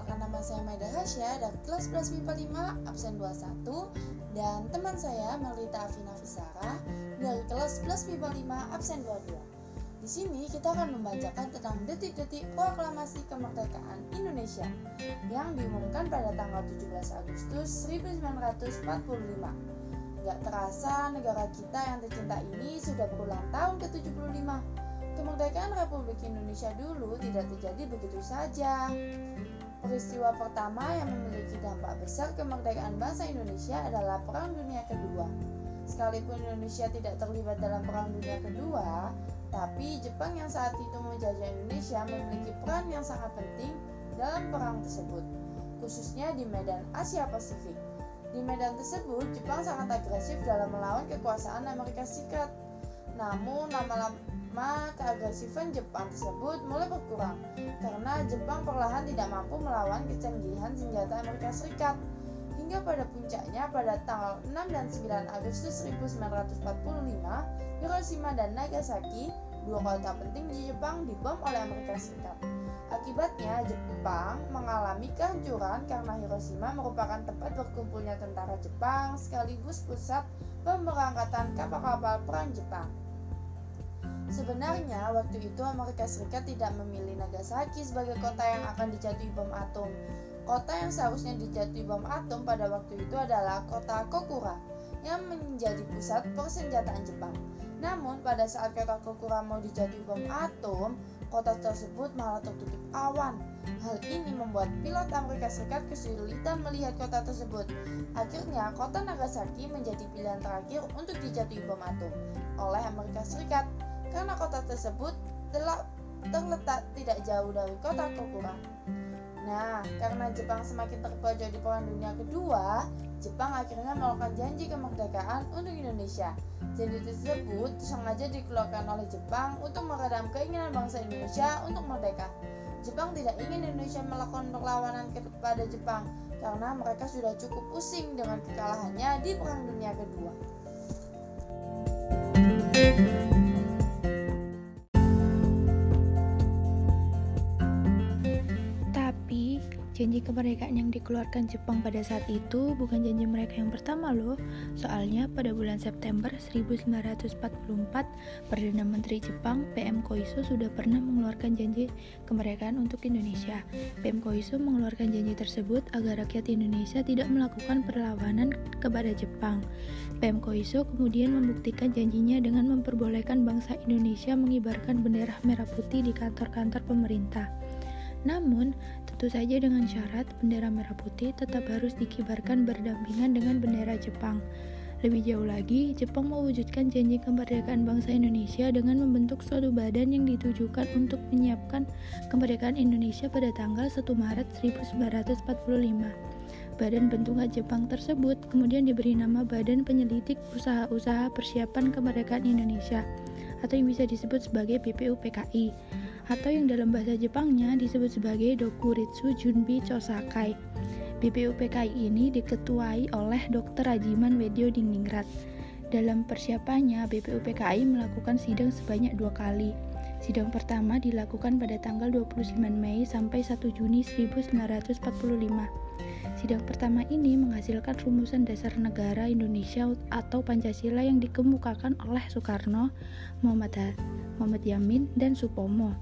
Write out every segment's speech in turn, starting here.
Perkenalkan nama saya Maida Hasya dari kelas 11 MIPA 5 absen 21 dan teman saya Melita Afina Fisara dari kelas 11 MIPA 5 absen 22. Di sini kita akan membacakan tentang detik-detik proklamasi kemerdekaan Indonesia yang diumumkan pada tanggal 17 Agustus 1945. Gak terasa negara kita yang tercinta ini sudah berulang tahun ke-75 kemerdekaan Republik Indonesia dulu tidak terjadi begitu saja. Peristiwa pertama yang memiliki dampak besar kemerdekaan bangsa Indonesia adalah Perang Dunia Kedua. Sekalipun Indonesia tidak terlibat dalam Perang Dunia Kedua, tapi Jepang yang saat itu menjajah Indonesia memiliki peran yang sangat penting dalam perang tersebut, khususnya di medan Asia Pasifik. Di medan tersebut, Jepang sangat agresif dalam melawan kekuasaan Amerika Serikat. Namun, lama-lama maka keagresifan Jepang tersebut mulai berkurang karena Jepang perlahan tidak mampu melawan kecanggihan senjata Amerika Serikat. Hingga pada puncaknya pada tanggal 6 dan 9 Agustus 1945, Hiroshima dan Nagasaki, dua kota penting di Jepang, dibom oleh Amerika Serikat. Akibatnya, Jepang mengalami kehancuran karena Hiroshima merupakan tempat berkumpulnya tentara Jepang sekaligus pusat pemberangkatan kapal-kapal perang Jepang. Sebenarnya, waktu itu Amerika Serikat tidak memilih Nagasaki sebagai kota yang akan dijatuhi bom atom. Kota yang seharusnya dijatuhi bom atom pada waktu itu adalah kota Kokura yang menjadi pusat persenjataan Jepang. Namun, pada saat kota Kokura mau dijatuhi bom atom, kota tersebut malah tertutup awan. Hal ini membuat pilot Amerika Serikat kesulitan melihat kota tersebut. Akhirnya, kota Nagasaki menjadi pilihan terakhir untuk dijatuhi bom atom oleh Amerika Serikat karena kota tersebut telah terletak tidak jauh dari kota Kokura. Nah, karena Jepang semakin terpojok di Perang Dunia Kedua, Jepang akhirnya melakukan janji kemerdekaan untuk Indonesia. Janji tersebut sengaja dikeluarkan oleh Jepang untuk meredam keinginan bangsa Indonesia untuk merdeka. Jepang tidak ingin Indonesia melakukan perlawanan kepada Jepang karena mereka sudah cukup pusing dengan kekalahannya di Perang Dunia Kedua. Janji kemerdekaan yang dikeluarkan Jepang pada saat itu bukan janji mereka yang pertama loh. Soalnya pada bulan September 1944, Perdana Menteri Jepang PM Koiso sudah pernah mengeluarkan janji kemerdekaan untuk Indonesia. PM Koiso mengeluarkan janji tersebut agar rakyat Indonesia tidak melakukan perlawanan kepada Jepang. PM Koiso kemudian membuktikan janjinya dengan memperbolehkan bangsa Indonesia mengibarkan bendera merah putih di kantor-kantor pemerintah. Namun, tentu saja dengan syarat bendera merah putih tetap harus dikibarkan berdampingan dengan bendera Jepang. Lebih jauh lagi, Jepang mewujudkan janji kemerdekaan bangsa Indonesia dengan membentuk suatu badan yang ditujukan untuk menyiapkan kemerdekaan Indonesia pada tanggal 1 Maret 1945. Badan bentukan Jepang tersebut kemudian diberi nama Badan Penyelidik Usaha-Usaha Persiapan Kemerdekaan Indonesia atau yang bisa disebut sebagai BPUPKI atau yang dalam bahasa Jepangnya disebut sebagai Dokuritsu Junbi Chosakai. BPUPKI ini diketuai oleh Dr. Rajiman Wedyo Diningrat. Dalam persiapannya, BPUPKI melakukan sidang sebanyak dua kali. Sidang pertama dilakukan pada tanggal 29 Mei sampai 1 Juni 1945. Sidang pertama ini menghasilkan rumusan dasar negara Indonesia atau Pancasila yang dikemukakan oleh Soekarno, Muhammad, Muhammad Yamin, dan Supomo.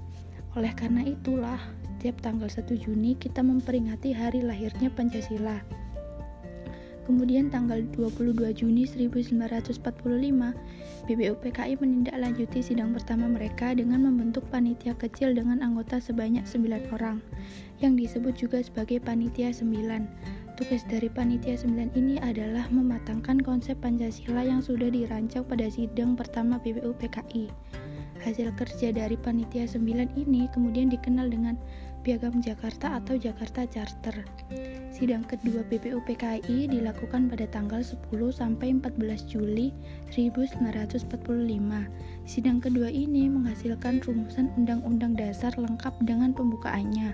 Oleh karena itulah, tiap tanggal 1 Juni kita memperingati hari lahirnya Pancasila. Kemudian tanggal 22 Juni 1945, BBUPKI menindaklanjuti sidang pertama mereka dengan membentuk panitia kecil dengan anggota sebanyak 9 orang, yang disebut juga sebagai Panitia 9. Tugas dari Panitia 9 ini adalah mematangkan konsep Pancasila yang sudah dirancang pada sidang pertama BBUPKI. Hasil kerja dari Panitia 9 ini kemudian dikenal dengan Piagam Jakarta atau Jakarta Charter. Sidang kedua BPUPKI dilakukan pada tanggal 10 sampai 14 Juli 1945. Sidang kedua ini menghasilkan rumusan Undang-Undang Dasar lengkap dengan pembukaannya.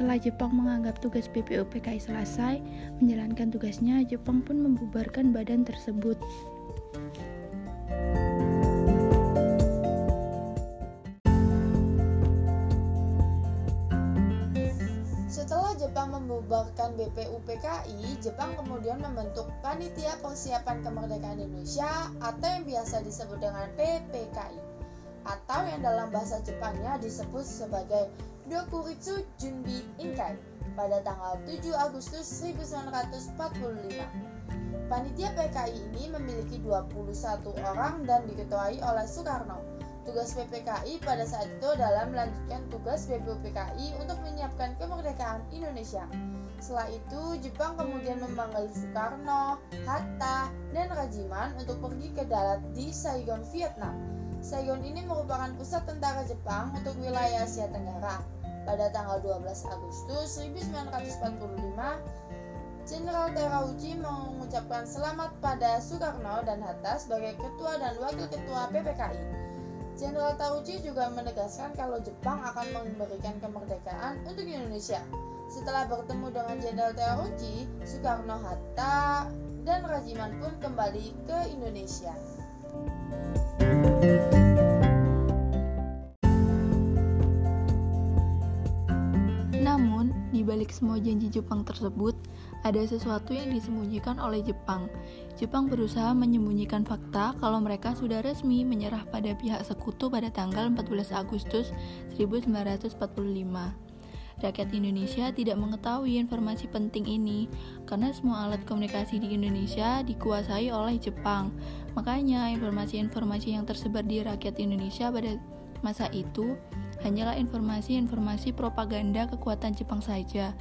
Setelah Jepang menganggap tugas BPUPKI selesai, menjalankan tugasnya, Jepang pun membubarkan badan tersebut. Membubarkan BPUPKI, Jepang kemudian membentuk Panitia Persiapan Kemerdekaan Indonesia atau yang biasa disebut dengan PPKI atau yang dalam bahasa Jepangnya disebut sebagai Dokuritsu Junbi Inkai pada tanggal 7 Agustus 1945. Panitia PKI ini memiliki 21 orang dan diketuai oleh Soekarno. Tugas PPKI pada saat itu adalah melanjutkan tugas BPUPKI untuk menyiapkan kemerdekaan Indonesia. Setelah itu, Jepang kemudian memanggil Soekarno, Hatta, dan Rajiman untuk pergi ke darat di Saigon, Vietnam. Saigon ini merupakan pusat tentara Jepang untuk wilayah Asia Tenggara. Pada tanggal 12 Agustus 1945, Jenderal Terauchi mengucapkan selamat pada Soekarno dan Hatta sebagai ketua dan wakil ketua PPKI. Jenderal Tauji juga menegaskan kalau Jepang akan memberikan kemerdekaan untuk Indonesia. Setelah bertemu dengan Jenderal Tauji, Soekarno-Hatta dan Rajiman pun kembali ke Indonesia. Namun, di balik semua janji Jepang tersebut, ada sesuatu yang disembunyikan oleh Jepang. Jepang berusaha menyembunyikan fakta kalau mereka sudah resmi menyerah pada pihak sekutu pada tanggal 14 Agustus 1945. Rakyat Indonesia tidak mengetahui informasi penting ini karena semua alat komunikasi di Indonesia dikuasai oleh Jepang. Makanya, informasi-informasi yang tersebar di rakyat Indonesia pada masa itu hanyalah informasi-informasi propaganda kekuatan Jepang saja.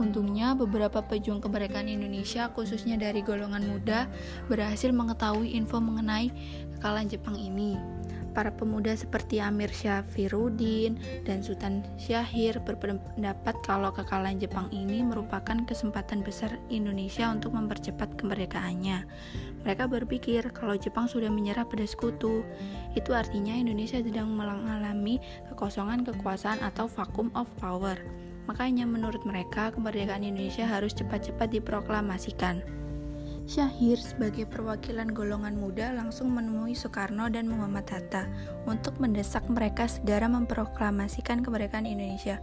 Untungnya, beberapa pejuang kemerdekaan Indonesia, khususnya dari golongan muda, berhasil mengetahui info mengenai kekalahan Jepang ini. Para pemuda seperti Amir Syafirudin dan Sultan Syahir berpendapat kalau kekalahan Jepang ini merupakan kesempatan besar Indonesia untuk mempercepat kemerdekaannya. Mereka berpikir kalau Jepang sudah menyerah pada sekutu, itu artinya Indonesia sedang mengalami kekosongan kekuasaan atau vacuum of power. Makanya menurut mereka kemerdekaan Indonesia harus cepat-cepat diproklamasikan. Syahir sebagai perwakilan golongan muda langsung menemui Soekarno dan Muhammad Hatta untuk mendesak mereka segera memproklamasikan kemerdekaan Indonesia.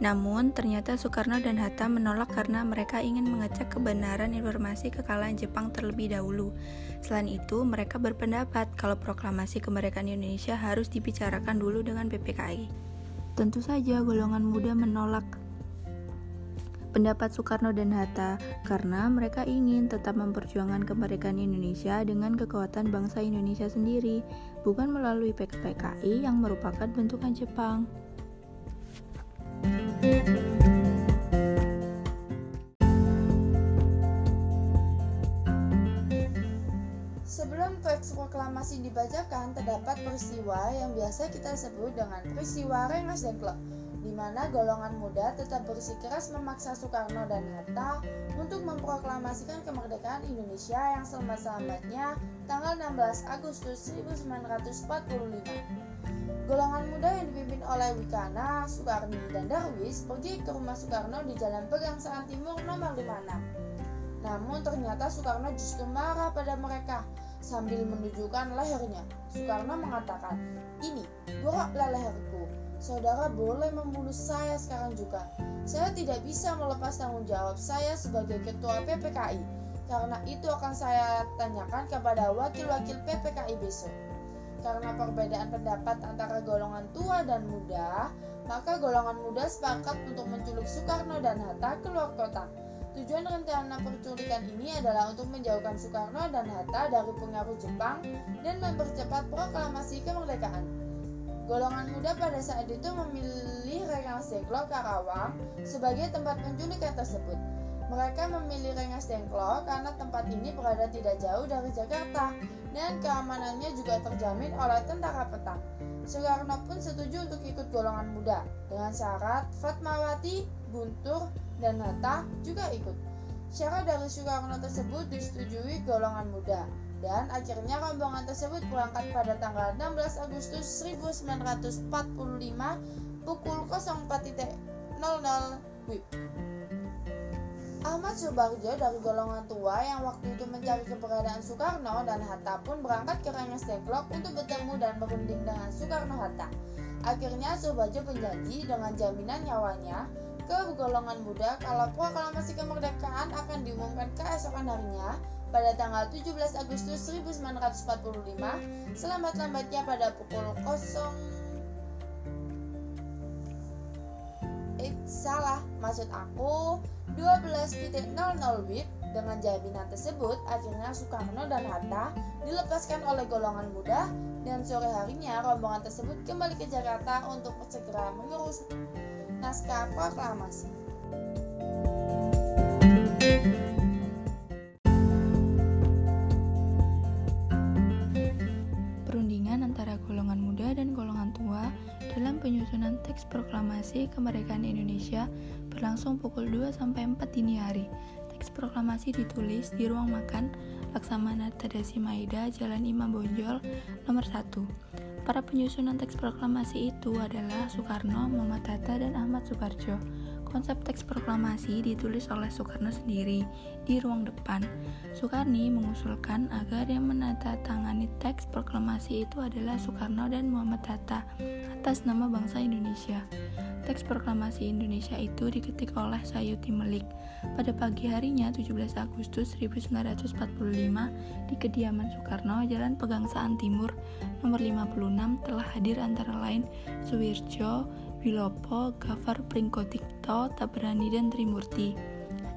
Namun, ternyata Soekarno dan Hatta menolak karena mereka ingin mengecek kebenaran informasi kekalahan Jepang terlebih dahulu. Selain itu, mereka berpendapat kalau proklamasi kemerdekaan Indonesia harus dibicarakan dulu dengan PPKI. Tentu saja golongan muda menolak pendapat Soekarno dan Hatta karena mereka ingin tetap memperjuangkan kemerdekaan Indonesia dengan kekuatan bangsa Indonesia sendiri, bukan melalui PKI yang merupakan bentukan Jepang. Proklamasi dibacakan, terdapat peristiwa yang biasa kita sebut dengan peristiwa Rengas Dengklok, di mana golongan muda tetap bersikeras memaksa Soekarno dan Hatta untuk memproklamasikan kemerdekaan Indonesia yang selamat-selamatnya tanggal 16 Agustus 1945. Golongan muda yang dipimpin oleh Wikana, Soekarni, dan Darwis pergi ke rumah Soekarno di Jalan Pegangsaan Timur nomor 56. Namun ternyata Soekarno justru marah pada mereka Sambil menunjukkan lehernya, Soekarno mengatakan, Ini, boroklah leherku. Saudara boleh membunuh saya sekarang juga. Saya tidak bisa melepas tanggung jawab saya sebagai ketua PPKI, karena itu akan saya tanyakan kepada wakil-wakil PPKI besok. Karena perbedaan pendapat antara golongan tua dan muda, maka golongan muda sepakat untuk menculik Soekarno dan Hatta keluar kota. Tujuan rencana penculikan ini adalah untuk menjauhkan Soekarno dan Hatta dari pengaruh Jepang dan mempercepat proklamasi kemerdekaan. Golongan muda pada saat itu memilih Rengas Dengklok Karawang sebagai tempat penculikan tersebut. Mereka memilih Rengas Dengklok karena tempat ini berada tidak jauh dari Jakarta dan keamanannya juga terjamin oleh tentara petang. Soekarno pun setuju untuk ikut golongan muda dengan syarat Fatmawati, Guntur, dan Hatta juga ikut. Syarat dari Soekarno tersebut disetujui golongan muda dan akhirnya rombongan tersebut berangkat pada tanggal 16 Agustus 1945 pukul 04.00 WIB. Ahmad Subarjo dari golongan tua yang waktu itu mencari keberadaan Soekarno dan Hatta pun berangkat ke Rengas Dengklok untuk bertemu dan berunding dengan Soekarno-Hatta. Akhirnya Subarjo berjanji dengan jaminan nyawanya ke golongan muda kalau proklamasi kemerdekaan akan diumumkan keesokan harinya pada tanggal 17 Agustus 1945 selambat-lambatnya pada pukul 0 Eh, salah, maksud aku 12.00 WIB dengan jaminan tersebut, akhirnya Soekarno dan Hatta dilepaskan oleh golongan muda dan sore harinya rombongan tersebut kembali ke Jakarta untuk segera mengurus naskah proklamasi. Perundingan antara golongan muda dan golongan tua dalam penyusunan teks proklamasi kemerdekaan Indonesia berlangsung pukul 2 sampai 4 dini hari. Teks proklamasi ditulis di ruang makan Laksamana Tadasi Maida, Jalan Imam Bonjol, nomor 1. Para penyusunan teks proklamasi itu adalah Soekarno, Muhammad Hatta, dan Ahmad Subarjo. Konsep teks proklamasi ditulis oleh Soekarno sendiri di ruang depan. Soekarni mengusulkan agar yang menandatangani teks proklamasi itu adalah Soekarno dan Muhammad Hatta atas nama bangsa Indonesia. Teks proklamasi Indonesia itu diketik oleh Sayuti Melik pada pagi harinya 17 Agustus 1945 di kediaman Soekarno, Jalan Pegangsaan Timur, nomor 56 telah hadir antara lain Suwirjo, Wilopo, Gafar Pringkotikto, Tabrani, dan Trimurti.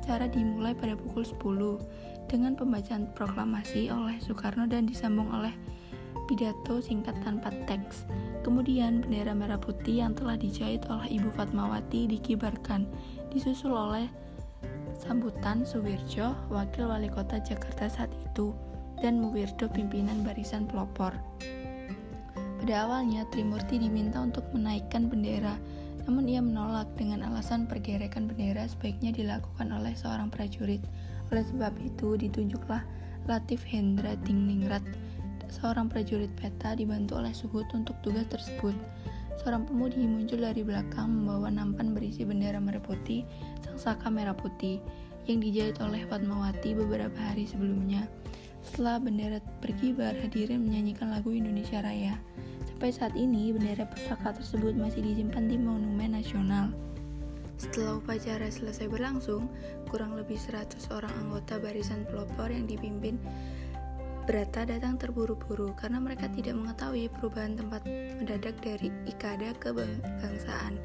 Acara dimulai pada pukul 10 dengan pembacaan proklamasi oleh Soekarno dan disambung oleh pidato singkat tanpa teks. Kemudian bendera merah putih yang telah dijahit oleh Ibu Fatmawati dikibarkan, disusul oleh sambutan Suwirjo, wakil wali kota Jakarta saat itu, dan Muwirdo pimpinan barisan pelopor. Pada awalnya, Trimurti diminta untuk menaikkan bendera, namun ia menolak dengan alasan pergerekan bendera sebaiknya dilakukan oleh seorang prajurit. Oleh sebab itu, ditunjuklah Latif Hendra Dingningrat, seorang prajurit peta dibantu oleh Suhut untuk tugas tersebut. Seorang pemudi muncul dari belakang membawa nampan berisi bendera merah putih, sang saka merah putih, yang dijahit oleh Fatmawati beberapa hari sebelumnya. Setelah bendera berkibar, hadirin menyanyikan lagu Indonesia Raya. Sampai saat ini, bendera pusaka tersebut masih disimpan di Monumen Nasional. Setelah upacara selesai berlangsung, kurang lebih 100 orang anggota barisan pelopor yang dipimpin Berata datang terburu-buru karena mereka tidak mengetahui perubahan tempat mendadak dari Ikada ke bangsaan.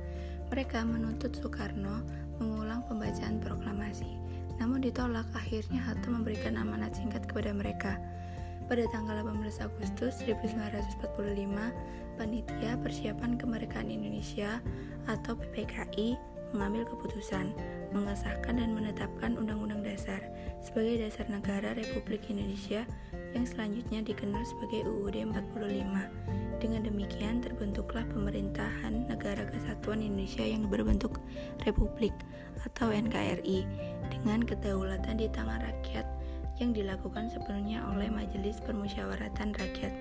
Mereka menuntut Soekarno mengulang pembacaan proklamasi. Namun ditolak, akhirnya Hatta memberikan amanat singkat kepada mereka. Pada tanggal 18 Agustus 1945, Panitia Persiapan Kemerdekaan Indonesia atau PPKI mengambil keputusan mengesahkan dan menetapkan Undang-Undang Dasar sebagai dasar negara Republik Indonesia yang selanjutnya dikenal sebagai UUD 45. Dengan demikian terbentuklah pemerintahan Negara Kesatuan Indonesia yang berbentuk Republik atau NKRI dengan kedaulatan di tangan rakyat yang dilakukan sepenuhnya oleh Majelis Permusyawaratan Rakyat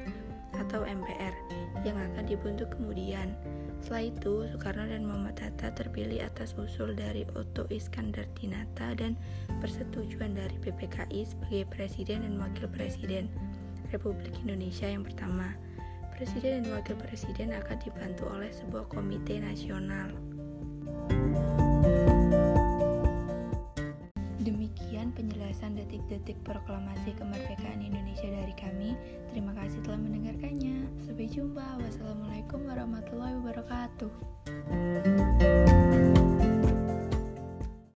atau MPR yang akan dibentuk kemudian. Setelah itu, Soekarno dan Muhammad Hatta terpilih atas usul dari Otto Iskandar Dinata dan persetujuan dari PPKI sebagai Presiden dan Wakil Presiden Republik Indonesia yang pertama. Presiden dan Wakil Presiden akan dibantu oleh sebuah komite nasional. Detik-detik proklamasi kemerdekaan Indonesia dari kami. Terima kasih telah mendengarkannya. Sampai jumpa. Wassalamualaikum warahmatullahi wabarakatuh.